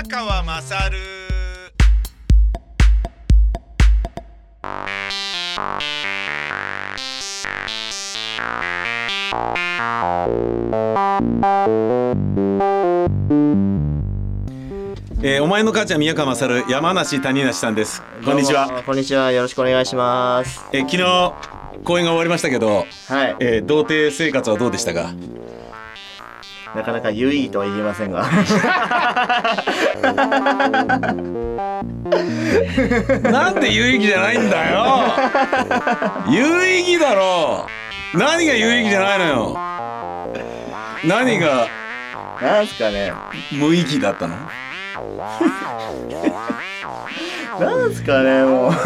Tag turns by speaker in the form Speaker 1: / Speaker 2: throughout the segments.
Speaker 1: 宮川まさる
Speaker 2: えー、お前の母ちゃん宮川勝山梨谷梨さんです。こんにちは。
Speaker 3: こんにちは。よろしくお願いします。
Speaker 2: えー、昨日公演が終わりましたけど、
Speaker 3: はい。
Speaker 2: えー、童貞生活はどうでしたか？
Speaker 3: なかなか有意義とは言えませんが。
Speaker 2: なんで有意義じゃないんだよ。有意義だろ。う何が有意義じゃないのよ。何が
Speaker 3: なんすかね。
Speaker 2: 無意義だったの？
Speaker 3: なんすかねもう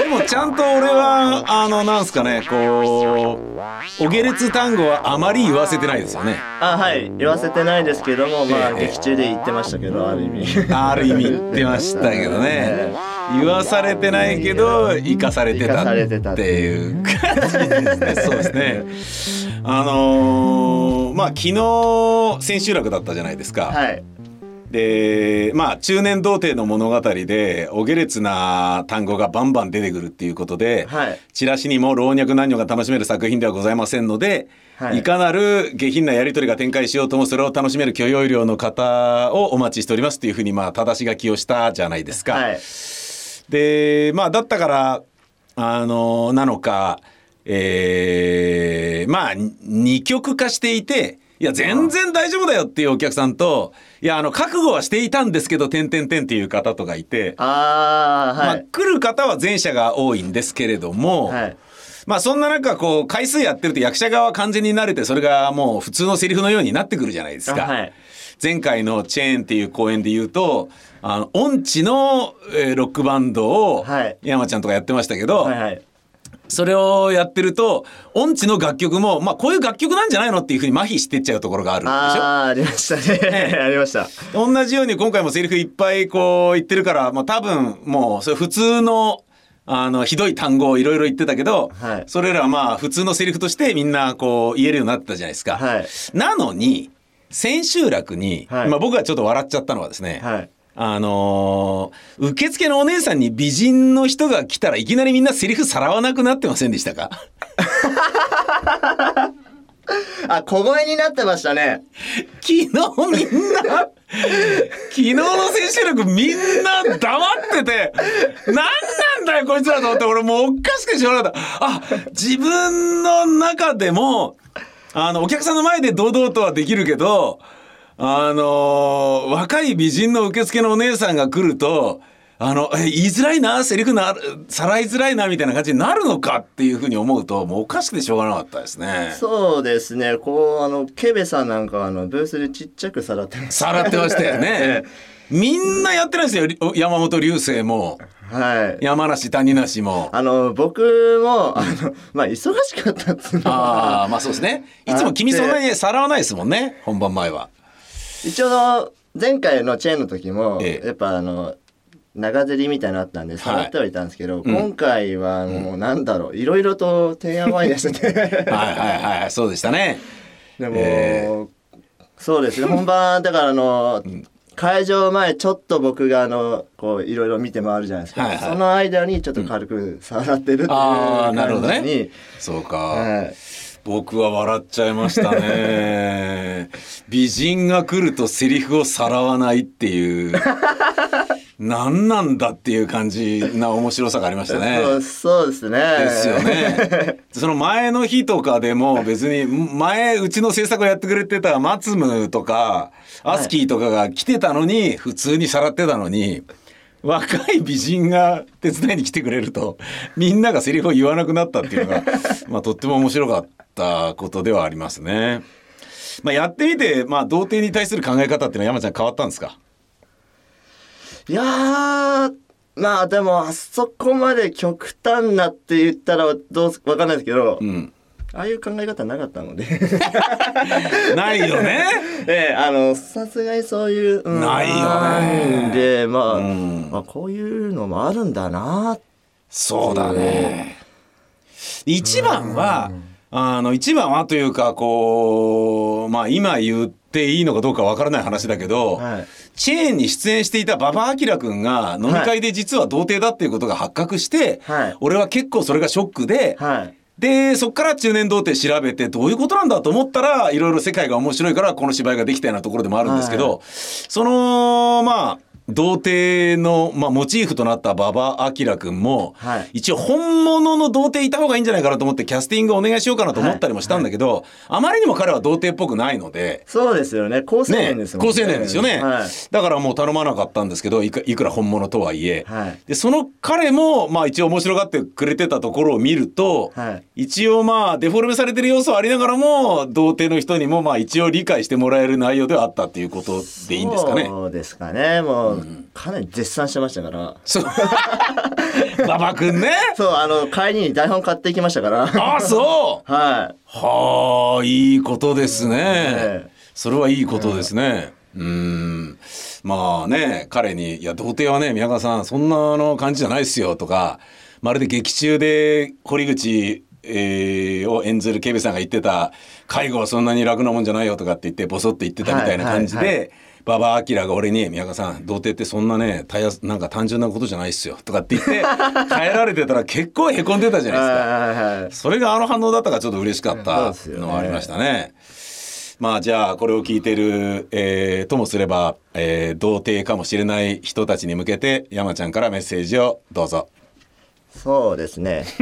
Speaker 2: でもちゃんと俺はあのなんすかねこうお下劣単語はあまり言わせてないですよね。
Speaker 3: あはい。言わせてないですけどもまあ
Speaker 2: ええ。
Speaker 3: 劇中で言ってましたけどある意味。
Speaker 2: ある意味言ってましたけどね。言わされてないけど生かされてたっていう。感じですね。そうですね。あのーまあ昨日千秋楽だったじゃないですか、
Speaker 3: はい
Speaker 2: でまあ中年童貞の物語でお下劣な単語がバンバン出てくるっていうことで、
Speaker 3: はい。
Speaker 2: チラシにも老若男女が楽しめる作品ではございませんので、
Speaker 3: はい。
Speaker 2: い、かなる下品なやり取りが展開しようともそれを楽しめる許容量の方をお待ちしておりますっていうふうにまあ正し書きをしたじゃないですか。
Speaker 3: はい。
Speaker 2: でまあだったからあのなのかえーまあ二極化していていや全然大丈夫だよっていうお客さんといやあの覚悟はしていたんですけど点々点っていう方とかいて、
Speaker 3: あー
Speaker 2: まあ
Speaker 3: はい、
Speaker 2: 来る方は前者が多いんですけれども、
Speaker 3: はい。
Speaker 2: まあそんな中こう回数やってると役者側は完全に慣れてそれがもう普通のセリフのようになってくるじゃないですか。
Speaker 3: あはい。
Speaker 2: 前回の「チェーン」っていう公演で言うとあの音痴の、えーロックバンドを
Speaker 3: はい。
Speaker 2: 山ちゃんとかやってましたけど、
Speaker 3: はいはい
Speaker 2: それをやってると音痴の楽曲も、まあ、こういう楽曲なんじゃないのっていうふうに麻痺してっちゃうところがあるんでしょ。
Speaker 3: あーありましたね。ありました。
Speaker 2: 同じように今回もセリフいっぱいこう言ってるから、まあ、多分もうそれ普通のあのひどい単語をいろいろ言ってたけど、
Speaker 3: はい。
Speaker 2: それらはまあ普通のセリフとしてみんなこう言えるようになってたじゃないですか。
Speaker 3: はい。
Speaker 2: なのに千秋楽に、
Speaker 3: はい。
Speaker 2: まあ、僕がちょっと笑っちゃったのはですね、
Speaker 3: はい
Speaker 2: あのー受付のお姉さんに美人の人が来たらいきなりみんなセリフさらわなくなってませんでしたか？
Speaker 3: あ小声になってましたね。
Speaker 2: 昨日みんな昨日の千秋楽みんな黙ってて何なんだよこいつらと思って俺もうおかしくてしなかった。あ自分の中でもあのお客さんの前で堂々とはできるけどあの若い美人の受付のお姉さんが来るとあのえ言いづらいなセリフなさらいづらいなみたいな感じになるのかっていうふうに思うともうおかしくてしょうがなかったですね。
Speaker 3: そうですねこうあのケベさんなんかはあのブースでちっちゃくさらってます
Speaker 2: さらってましたよね。みんなやってないですより山本流星も
Speaker 3: はい
Speaker 2: 山梨谷梨も。
Speaker 3: あの僕もあのまあ忙しかったっつうのは
Speaker 2: ああまあそうですね。いつも君そんなにさらわないですもんね本番前は。
Speaker 3: 一応の前回のチェーンの時も、
Speaker 2: ええ。
Speaker 3: やっぱあの長ゼリみたいなのあったんで触ってはいたんですけど、
Speaker 2: ん。
Speaker 3: 今回はもうなんだろういろいろと提案はいですね
Speaker 2: はいはいはいそうでしたね。
Speaker 3: でも、
Speaker 2: え
Speaker 3: そうですね本番だからあの、会場前ちょっと僕があのこういろいろ見て回るじゃないですか、
Speaker 2: はいはい。
Speaker 3: その間にちょっと軽く触ってるっていう
Speaker 2: ああなるほど
Speaker 3: 感じに、
Speaker 2: ね。そうか。
Speaker 3: はい。
Speaker 2: 僕は笑っちゃいましたね。美人が来るとセリフをさらわないっていう。何なんだっていう感じな面白さがありましたね。
Speaker 3: そうそうですね
Speaker 2: ですよね。その前の日とかでも別に前うちの制作をやってくれてたマツムとかアスキーとかが来てたのに普通にさらってたのに若い美人が手伝いに来てくれるとみんながセリフを言わなくなったっていうのがまあとっても面白かったことではありますね。まあ、やってみて、まあ、童貞に対する考え方っていうのは山ちゃん変わったんですか？
Speaker 3: いやーまあでもあそこまで極端なって言ったらどうわかんないですけど、
Speaker 2: うん。
Speaker 3: ああいう考え方なかったので
Speaker 2: ないよね。
Speaker 3: ええあのさすがにそういう、うん
Speaker 2: ないよね
Speaker 3: でまあ、
Speaker 2: うん
Speaker 3: まあこういうのもあるんだな
Speaker 2: そうだね。一番は、あの、一番はというか、こう、まあ今言っていいのかどうかわからない話だけど、
Speaker 3: はい。
Speaker 2: チェーンに出演していた馬場明君が飲み会で実は童貞だっていうことが発覚して、
Speaker 3: はい。
Speaker 2: 俺は結構それがショックで、
Speaker 3: はい。
Speaker 2: でそっから中年童貞調べてどういうことなんだと思ったらいろいろ世界が面白いからこの芝居ができたようなところでもあるんですけど、そのまあ童貞の、まあ、モチーフとなった馬場明君も、
Speaker 3: はい。
Speaker 2: 一応本物の童貞いた方がいいんじゃないかなと思ってキャスティングお願いしようかなと思ったりもしたんだけど、あまりにも彼は童貞っぽくないので。
Speaker 3: そうですよね。高青
Speaker 2: ね
Speaker 3: 年ですもん
Speaker 2: 高青年ですよね、
Speaker 3: はい。
Speaker 2: だからもう頼まなかったんですけどいくいくら本物とはいえ、
Speaker 3: はい。
Speaker 2: でその彼もまあ一応面白がってくれてたところを見ると、
Speaker 3: はい。
Speaker 2: 一応まあデフォルメされてる要素はありながらも童貞の人にもまあ一応理解してもらえる内容ではあったっていうことでいいんですかね。
Speaker 3: そうですかね。もう、かなり絶賛してましたから。
Speaker 2: そう。馬場君ね。
Speaker 3: そうあの帰りに台本買っていきましたから。
Speaker 2: ああそう。
Speaker 3: は
Speaker 2: はあいいことですね、
Speaker 3: ええ。
Speaker 2: それはいいことですね。うん。まあね彼に「いや童貞はね宮川さんそんなあの感じじゃないっすよ」とかまるで劇中で堀口、えーを演ずるケベさんが言ってた「介護はそんなに楽なもんじゃないよ」とかって言ってボソッと言ってたみたいな感じで。
Speaker 3: はいはい
Speaker 2: 馬場明が俺に「宮川さん童貞ってそんなねたやなんか単純なことじゃないっすよ」とかって言って 耐えられてたら結構へこんでたじゃ
Speaker 3: い
Speaker 2: ないですか。それがあの反応だったからちょっと嬉しかったのはありましたね。まあじゃあこれを聞いてる、えーともすれば、えー童貞かもしれない人たちに向けて山ちゃんからメッセージをどうぞ。
Speaker 3: そうですね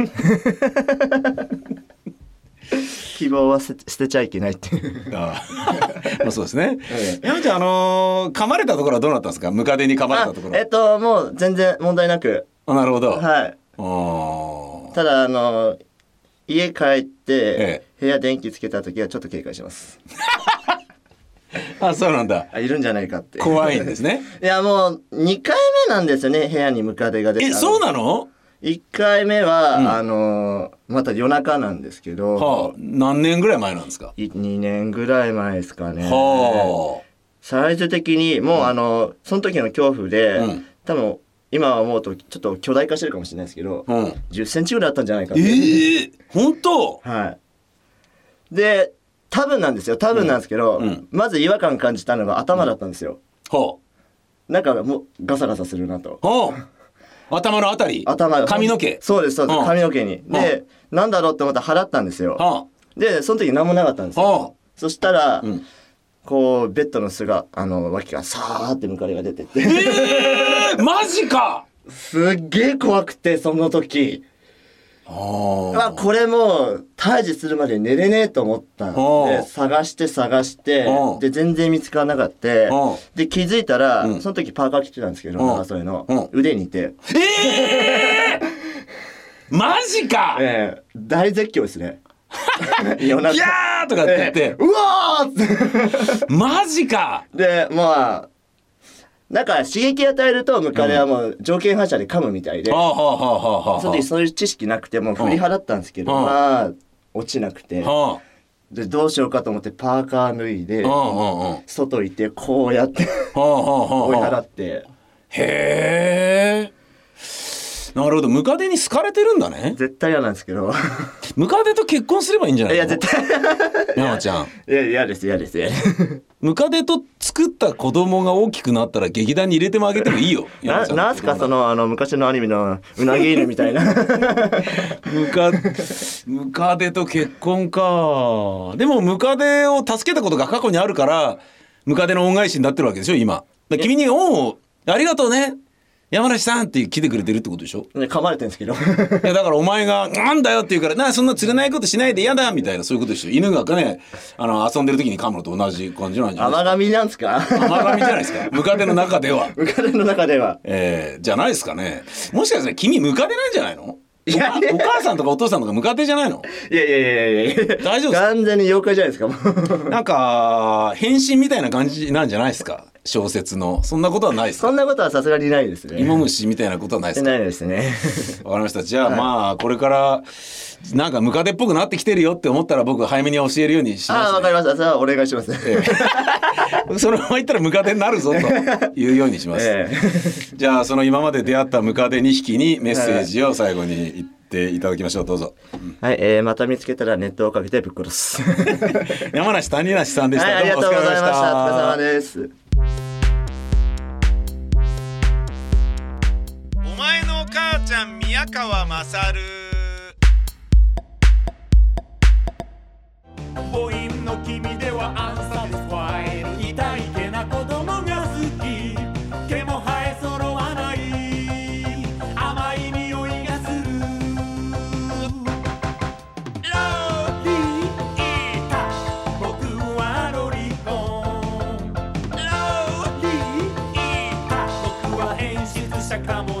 Speaker 3: 希望は捨てちゃいけないっていう
Speaker 2: あー まあそうですね。
Speaker 3: え
Speaker 2: 山ちゃんあのー噛まれたところはどうなったんですか？ムカデに噛まれ
Speaker 3: あ
Speaker 2: たところ。
Speaker 3: えっともう全然問題なく
Speaker 2: あなるほど。
Speaker 3: はい
Speaker 2: あー
Speaker 3: ただあの家帰って、
Speaker 2: え
Speaker 3: 部屋電気つけた時はちょっと警戒します
Speaker 2: あそうなんだ。
Speaker 3: あいるんじゃないかって
Speaker 2: 怖いんですね。
Speaker 3: いやもう2回目なんですよね部屋にムカデが出た
Speaker 2: えそうなの？
Speaker 3: 1回目は、
Speaker 2: うん
Speaker 3: あのまた夜中なんですけど、
Speaker 2: はあ何年ぐらい前なんですか？
Speaker 3: い2年ぐらい前ですかね
Speaker 2: は
Speaker 3: サイズ的にもう、あのその時の恐怖で、
Speaker 2: うん
Speaker 3: 多分今は思うとちょっと巨大化してるかもしれないですけど、
Speaker 2: あ。うん。
Speaker 3: 10センチぐらいあったんじゃないかって
Speaker 2: ええ本当？
Speaker 3: はいで多分なんですよ多分なんですけど、
Speaker 2: うんうん
Speaker 3: まず違和感感じたのが頭だったんですよ、
Speaker 2: は
Speaker 3: なんかもうガサガサするなと
Speaker 2: あ。はあ。頭のあたり？
Speaker 3: 頭が
Speaker 2: 髪の毛？
Speaker 3: そうですそうです、
Speaker 2: うん。
Speaker 3: 髪の毛に。で、なんだろうって思ったら払ったんですよ、
Speaker 2: は
Speaker 3: でその時何もなかったんです
Speaker 2: はあ
Speaker 3: よそしたら。こうベッドの巣があの脇からさーってムカデが出てって。
Speaker 2: ええマジか。
Speaker 3: すっげえ怖くてその時
Speaker 2: あ
Speaker 3: あこれもう退治するまで寝れねえと思ったん
Speaker 2: はあ
Speaker 3: で探して探して
Speaker 2: はあ
Speaker 3: で全然見つからなかった。
Speaker 2: はあ
Speaker 3: で気づいたら、
Speaker 2: うん。
Speaker 3: その時パーカー着てたんですけど
Speaker 2: はあ
Speaker 3: 長袖の。
Speaker 2: はあ
Speaker 3: 腕にいて、
Speaker 2: ええ マジか。
Speaker 3: ええ。大絶叫ですね。夜中
Speaker 2: ギャーとかって言って。
Speaker 3: ええ、うわーって。
Speaker 2: マジか。
Speaker 3: でまあなんか刺激与えるとムカデはもう条件反射で噛むみたいで。その時そういう知識なくてもう振り払ったんですけど、
Speaker 2: うん
Speaker 3: まあ落ちなくて、
Speaker 2: は
Speaker 3: でどうしようかと思ってパーカー脱いで。外行ってこうやって追い
Speaker 2: はあ。
Speaker 3: 払って
Speaker 2: へえ。なるほど。ムカデに好かれてるんだね。
Speaker 3: 絶対嫌なんですけど
Speaker 2: ムカデと結婚すればいいんじゃないの？
Speaker 3: いや絶対
Speaker 2: 山ちゃん。
Speaker 3: いや嫌です嫌です嫌です
Speaker 2: ムカデと作った子供が大きくなったら劇団に入れてもあげてもいいよ。
Speaker 3: ななんすかそのあの昔のアニメのうなぎ犬みたいな
Speaker 2: ムカムカデと結婚か。でもムカデを助けたことが過去にあるからムカデの恩返しになってるわけでしょ今。君に恩をありがとうね山梨さんって来てくれてるってことでしょ？
Speaker 3: ね噛まれてるんですけど。
Speaker 2: いやだからお前が「なんだよ」って言うから「なあそんな釣れないことしないで嫌だ」みたいなそういうことでしょ？犬がねあの遊んでる時に噛むのと同じ感じなんじゃない
Speaker 3: 甘噛みなんすか
Speaker 2: ですか？甘噛みじゃないですか？ムカデの中では。
Speaker 3: ムカデの中では。
Speaker 2: えー、じゃないですかね。もしかしたら君ムカデなんじゃないの？
Speaker 3: いや。
Speaker 2: お母さんとかお父さんとかムカデじゃないの？
Speaker 3: いやいやいやいやいや。
Speaker 2: 大丈夫ですか？
Speaker 3: 完全に妖怪じゃないですかもう。
Speaker 2: なんか変身みたいな感じなんじゃないですか？小説の。そんなことはないですか？
Speaker 3: そんなことはさすがにないですね。
Speaker 2: 芋虫みたいなことはないですか？
Speaker 3: ないですね。
Speaker 2: わかりました。じゃあまあこれからなんかムカデっぽくなってきてるよって思ったら僕早めに教えるようにし
Speaker 3: ああわ
Speaker 2: ます、ね
Speaker 3: かりました。それはお願いします。
Speaker 2: そのまま言ったらムカデになるぞと いうようにします、
Speaker 3: え
Speaker 2: じゃあその今まで出会ったムカデ2匹にメッセージを最後にっていただきましょう。どうぞ、うん
Speaker 3: はい、えー、また見つけたらネットをかけてぶっ殺す。はい、
Speaker 2: 山梨谷梨さんでした、
Speaker 3: ありがとうございました。お疲れ様
Speaker 2: す
Speaker 3: です。
Speaker 2: ちゃん宮川勝。
Speaker 1: 母音の君ではアンサティファイル痛いけな子供が好き。毛も生え揃わない。甘い匂いがする。ロリータ。僕はロリコン。ロリータ。僕は演出者かも